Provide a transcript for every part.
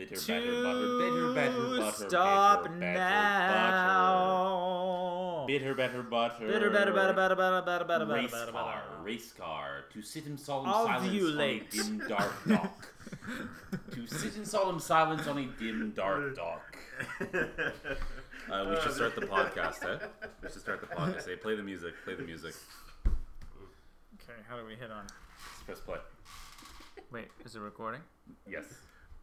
bitter, better, butter, bitter, better, butter, Stop bitter, better, now. butter. Bitter, better, butter. Bitter, better, better, better, better, better, better, better, Race better, car, better. race car, to sit in solemn silence Ovulate. on a dim dark dock. to sit in solemn silence on a dim dark dock. Uh, we should start the podcast, eh? We should start the podcast. Hey, play the music. Play the music. Okay, how do we hit on? Let's press play. Wait, is it recording? Yes.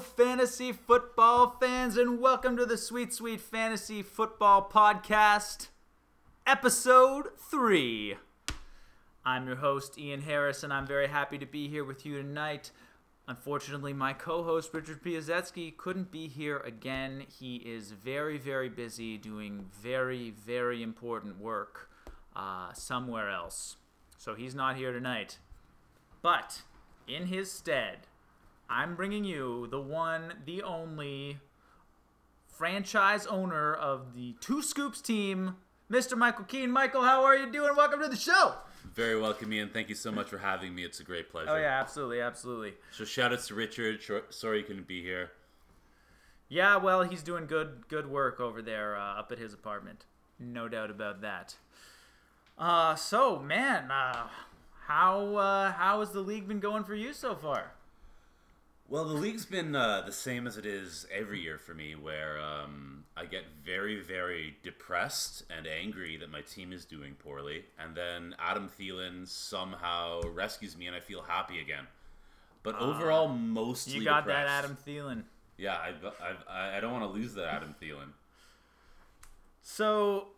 Fantasy football fans, and welcome to the Sweet Sweet Fantasy Football Podcast, episode three. I'm your host, Ian Harris, and I'm very happy to be here with you tonight. Unfortunately, my co host, Richard Piazetsky, couldn't be here again. He is very, very busy doing very, very important work uh, somewhere else. So he's not here tonight. But in his stead, I'm bringing you the one, the only franchise owner of the Two Scoops team, Mr. Michael Keene. Michael, how are you doing? Welcome to the show. Very welcome, Ian. Thank you so much for having me. It's a great pleasure. Oh yeah, absolutely, absolutely. So shout outs to Richard. Sorry you couldn't be here. Yeah, well, he's doing good, good work over there uh, up at his apartment. No doubt about that. Uh, so man, uh, how uh, how has the league been going for you so far? Well, the league's been uh, the same as it is every year for me, where um, I get very, very depressed and angry that my team is doing poorly, and then Adam Thielen somehow rescues me, and I feel happy again. But overall, mostly. You got depressed. that, Adam Thielen. Yeah, I, I, I don't want to lose that Adam Thielen. So,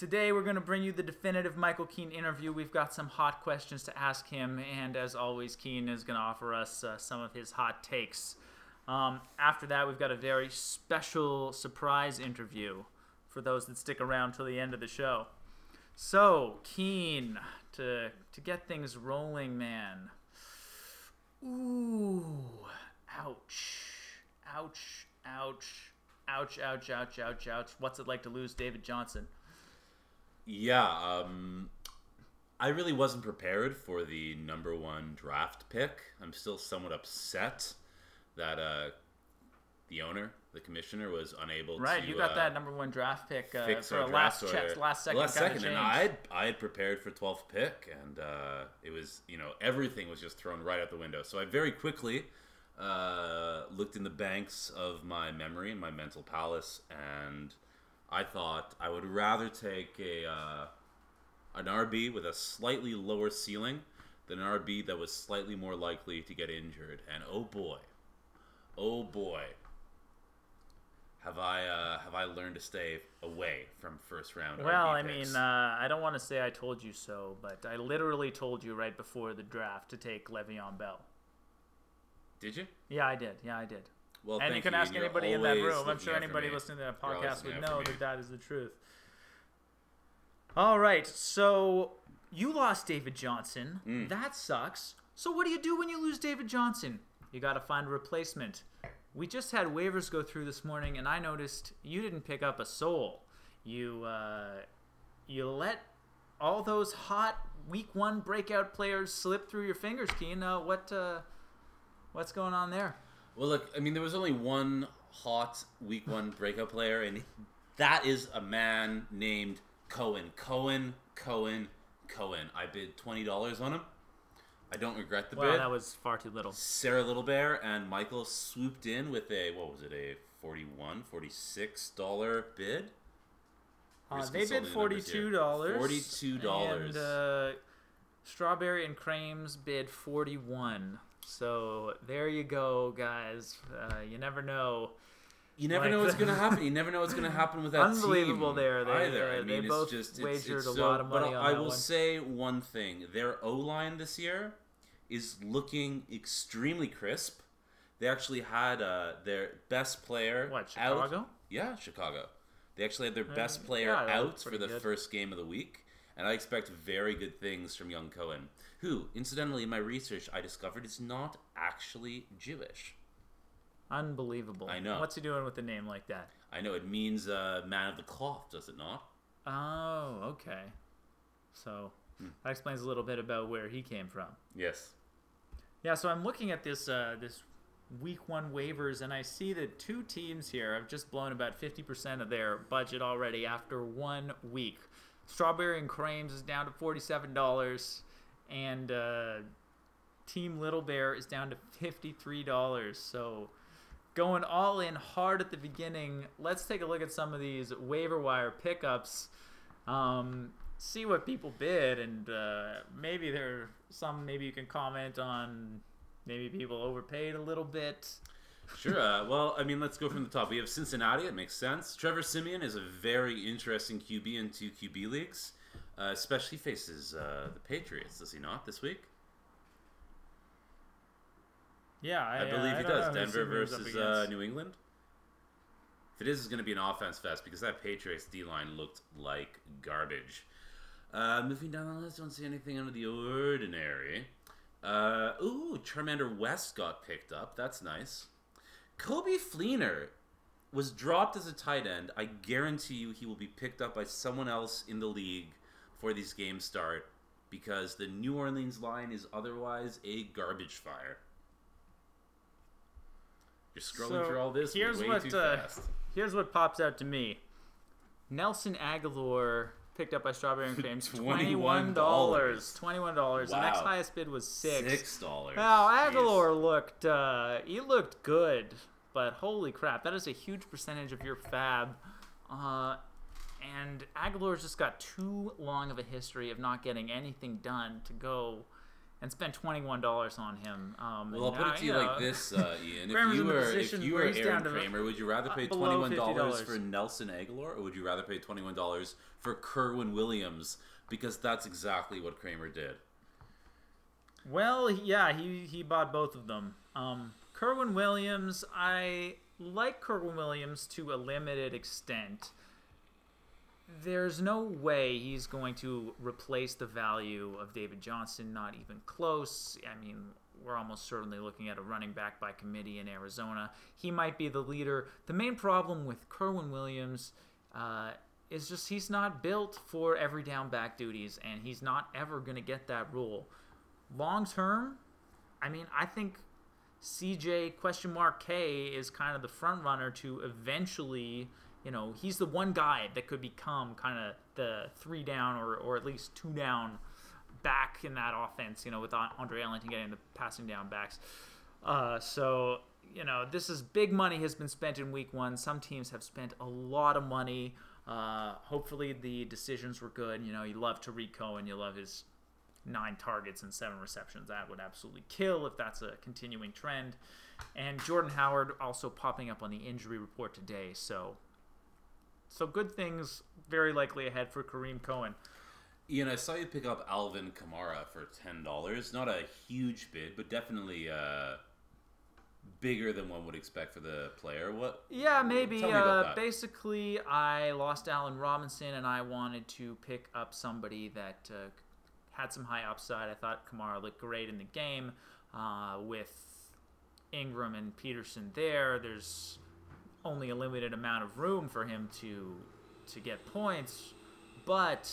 today we're going to bring you the definitive Michael Keene interview. We've got some hot questions to ask him, and as always, Keene is going to offer us uh, some of his hot takes. Um, after that, we've got a very special surprise interview for those that stick around till the end of the show. So, Keene, to to get things rolling, man. Ooh, ouch, ouch, ouch, ouch, ouch, ouch, ouch, ouch. What's it like to lose David Johnson? Yeah, um, I really wasn't prepared for the number one draft pick. I'm still somewhat upset that uh, the owner, the commissioner, was unable Right, to. you got uh, that number one draft pick uh, fix for a last check, last second last second, and. I had, I had prepared for 12th pick, and uh, it was you know everything was just thrown right out the window. So I very quickly uh, looked in the banks of my memory and my mental palace, and I thought I would rather take a uh, an RB with a slightly lower ceiling than an RB that was slightly more likely to get injured. And oh boy, oh boy, have I uh, have I learned to stay away from first round? Well, RB I picks. mean, uh, I don't want to say I told you so, but I literally told you right before the draft to take Le'Veon Bell. did you? Yeah, I did. Yeah, I did. Well, and you can and ask you're anybody in that room. I'm sure anybody listening to that podcast would know that that is the truth. All right, so you lost David Johnson. Mm. That sucks. So what do you do when you lose David Johnson? You got to find a replacement. We just had waivers go through this morning, and I noticed you didn't pick up a soul. You uh, you let all those hot week one breakout players slip through your fingers. Keene, uh, what uh, what's going on there? Well, look, I mean, there was only one hot week one breakout player, and that is a man named Cohen. Cohen, Cohen, Cohen. I bid twenty dollars on him. I don't regret the Well, bid. that was far too little. Sarah Little Bear and Michael swooped in with a what was it a 41 46 dollar bid. Uh, they bid here. forty-two dollars. Forty-two dollars. And uh, Strawberry and Creams bid forty-one. So there you go, guys. Uh, you never know. You never Like know what's gonna happen. You never know what's gonna happen with that Unbelievable team there. They- either. they- I they mean, it's both just, it's, wagered it's a so, lot of but money on I will one. say one thing: their O line this year is looking extremely crisp. They actually had uh, their best player What, out- Chicago? Yeah, Chicago. They actually had their best player yeah, out for the good. first game of the week, and I expect very good things from young Cohen, who, incidentally, in my research, I discovered is not actually Jewish. Unbelievable. I know. What's he doing with a name like that? I know it means uh, man of the cloth, does it not? Oh, okay. So Hmm. that explains a little bit about where he came from. Yes. Yeah, so I'm looking at this uh, this week one waivers, and I see that two teams here have just blown about 50% of their budget already after one week. Strawberry and Creams is down to $47, and uh, Team Little Bear is down to $53. So going all in hard at the beginning. Let's take a look at some of these waiver wire pickups. Um, see what people bid, and uh, maybe there are some. Maybe you can comment on. Maybe people overpaid a little bit. Sure. Uh, well, I mean, let's go from the top. We have Cincinnati. It makes sense. Trevor Siemian is a very interesting QB in two QB leagues, uh, especially faces uh, the Patriots. Does he not this week? Yeah, I, I believe uh, he don't does. Denver versus uh. New England. If it is, it's going to be an offense fest because that Patriots D line looked like garbage. Uh, moving down the list, don't see anything out of the ordinary. Uh, ooh, Charcandrick West got picked up. That's nice. Coby Fleener was dropped as a tight end. I guarantee you he will be picked up by someone else in the league before these games start because the New Orleans line is otherwise a garbage fire. You're scrolling So, through all this here's way what, too uh, fast. Here's what pops out to me. Nelson Agholor picked up by Strawberry and Creams. Twenty-one dollars. Twenty-one dollars. The next highest bid was six. Six dollars. Now Agholor looked uh, he looked good, but holy crap, that is a huge percentage of your fab. Uh, and Agholor's just got too long of a history of not getting anything done to go and spend twenty one dollars on him. Um, Well, I'll put it to you know, like this, uh, Ian. If you were if you were Aaron Kramer, would you rather uh, pay twenty one dollars for Nelson Agholor, or would you rather pay twenty one dollars for Kerwynn Williams? Because that's exactly what Kramer did. Well, yeah, he he bought both of them. Um, Kerwynn Williams, I like Kerwynn Williams to a limited extent. There's no way he's going to replace the value of David Johnson, not even close. I mean, we're almost certainly looking at a running back by committee in Arizona. He might be the leader. The main problem with Kerwynn Williams uh, is just he's not built for every down back duties, and he's not ever going to get that role long term, I mean, I think CJ question mark K is kind of the front runner to eventually, you know, he's the one guy that could become kind of the three down or, or at least two down back in that offense, you know, with Andre Ellington getting the passing down backs. Uh, so, you know, this is big money has been spent in week one. Some teams have spent a lot of money. Uh, hopefully the decisions were good. You know, you love Tarik Cohen, you love his nine targets and seven receptions. That would absolutely kill if that's a continuing trend. And Jordan Howard also popping up on the injury report today. So, so good things very likely ahead for Kareem Cohen. Ian, I saw you pick up Alvin Kamara for ten dollars. Not a huge bid, but definitely uh, bigger than one would expect for the player. What? Yeah, maybe. Tell me about Uh, basically, I lost Allen Robinson, and I wanted to pick up somebody that uh, had some high upside. I thought Kamara looked great in the game uh, with Ingram and Peterson there. There's only a limited amount of room for him to to get points, but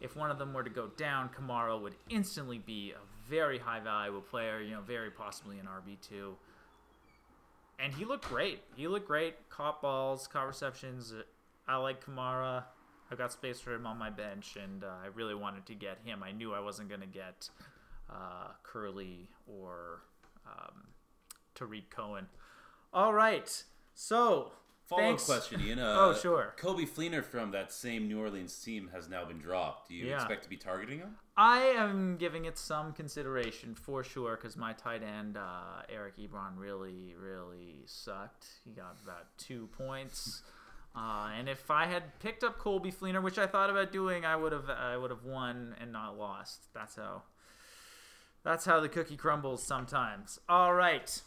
if one of them were to go down, Kamara would instantly be a very high valuable player. You know, very possibly an RB two and he looked great. He looked great. Caught balls, caught receptions. I like Kamara. I've got space for him on my bench, and uh, I really wanted to get him. I knew I wasn't going to get uh, Curly or um, Tarik Cohen. All right. So, Follow up thanks. question, Ian. Uh, Oh, sure. Coby Fleener from that same New Orleans team has now been dropped. Do you Yeah. expect to be targeting him? I am giving it some consideration for sure because my tight end uh, Eric Ebron really, really sucked. He got about two points, uh, and if I had picked up Coby Fleener, which I thought about doing, I would have, I would have won and not lost. That's how. That's how the cookie crumbles sometimes. All right.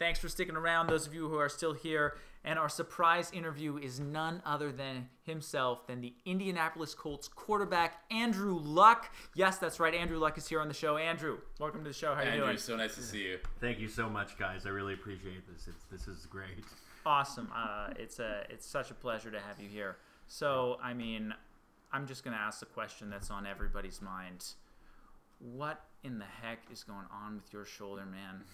Thanks for sticking around, those of you who are still here. And our surprise interview is none other than himself, than the Indianapolis Colts quarterback, Andrew Luck. Yes, that's right. Andrew Luck is here on the show. Andrew, welcome to the show. How are you Andrew, doing? so nice to see you. Thank you so much, guys. I really appreciate this. It's, this is great. Awesome. Uh, it's a it's such a pleasure to have you here. So, I mean, I'm just gonna ask the question that's on everybody's mind. What in the heck is going on with your shoulder, man?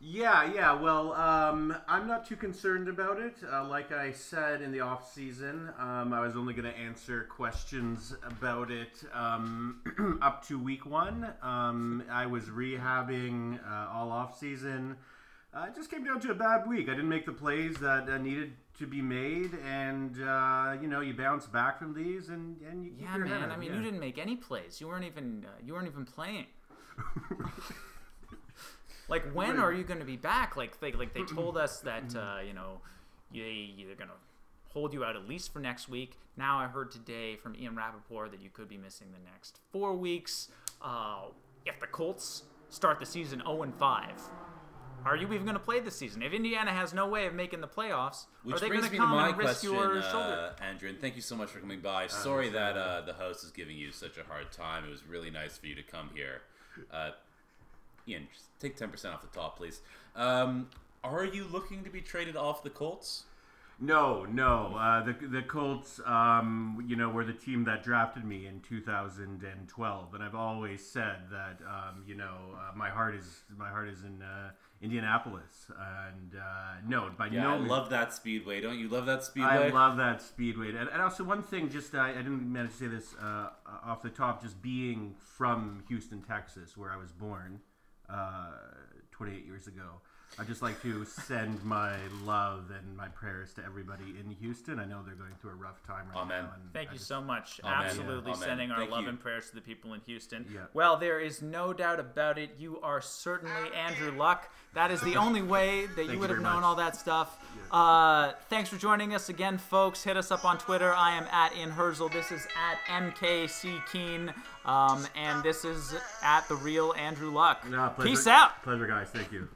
Yeah, yeah. Well, um, I'm not too concerned about it. Uh, like I said in the off season, um, I was only going to answer questions about it um, up to week one. Um, I was rehabbing uh, all off season. Uh, it just came down to a bad week. I didn't make the plays that uh, needed to be made, and uh, you know, you bounce back from these, and and you keep Yeah, your head man. I mean, yeah. you didn't make any plays. You weren't even uh, you weren't even playing. like, when are you going to be back? Like, they, like they told us that uh, you know they they're going to hold you out at least for next week. Now I heard today from Ian Rapoport that you could be missing the next four weeks. Uh, if the Colts start the season 0 and 5, are you even going to play this season? If Indiana has no way of making the playoffs, Which are they going to me to come my and risk question, your shoulder? uh, Andrew, and thank you so much for coming by. Sorry that uh, the host is giving you such a hard time. It was really nice for you to come here. Ian, just take 10% off the top, please. Um, are you looking to be traded off the Colts? No, no. Uh, the the Colts, um, you know, were the team that drafted me in 2012, and I've always said that, um, you know, uh, my heart is my heart is in uh, Indianapolis, and uh, no, by Yeah, no I means- love that speedway. Don't you love that speedway? I love that speedway, and, and also one thing, just uh, I didn't manage to say this uh, off the top. Just being from Houston, Texas, where I was born uh, 28 years ago, I'd just like to send my love and my prayers to everybody in Houston. I know they're going through a rough time right Amen. now. and Thank I you just- so much. Amen. Absolutely Amen. sending our Thank love you. and prayers to the people in Houston. Yeah. Well, there is no doubt about it. You are certainly Andrew Luck. That is the only way that you you would have known much. all that stuff. Uh, thanks for joining us again, folks. Hit us up on Twitter. I am at In Herzl. This is at MKC Keen. Um, and this is at The Real Andrew Luck. No, Peace out. Pleasure, guys. Thank you.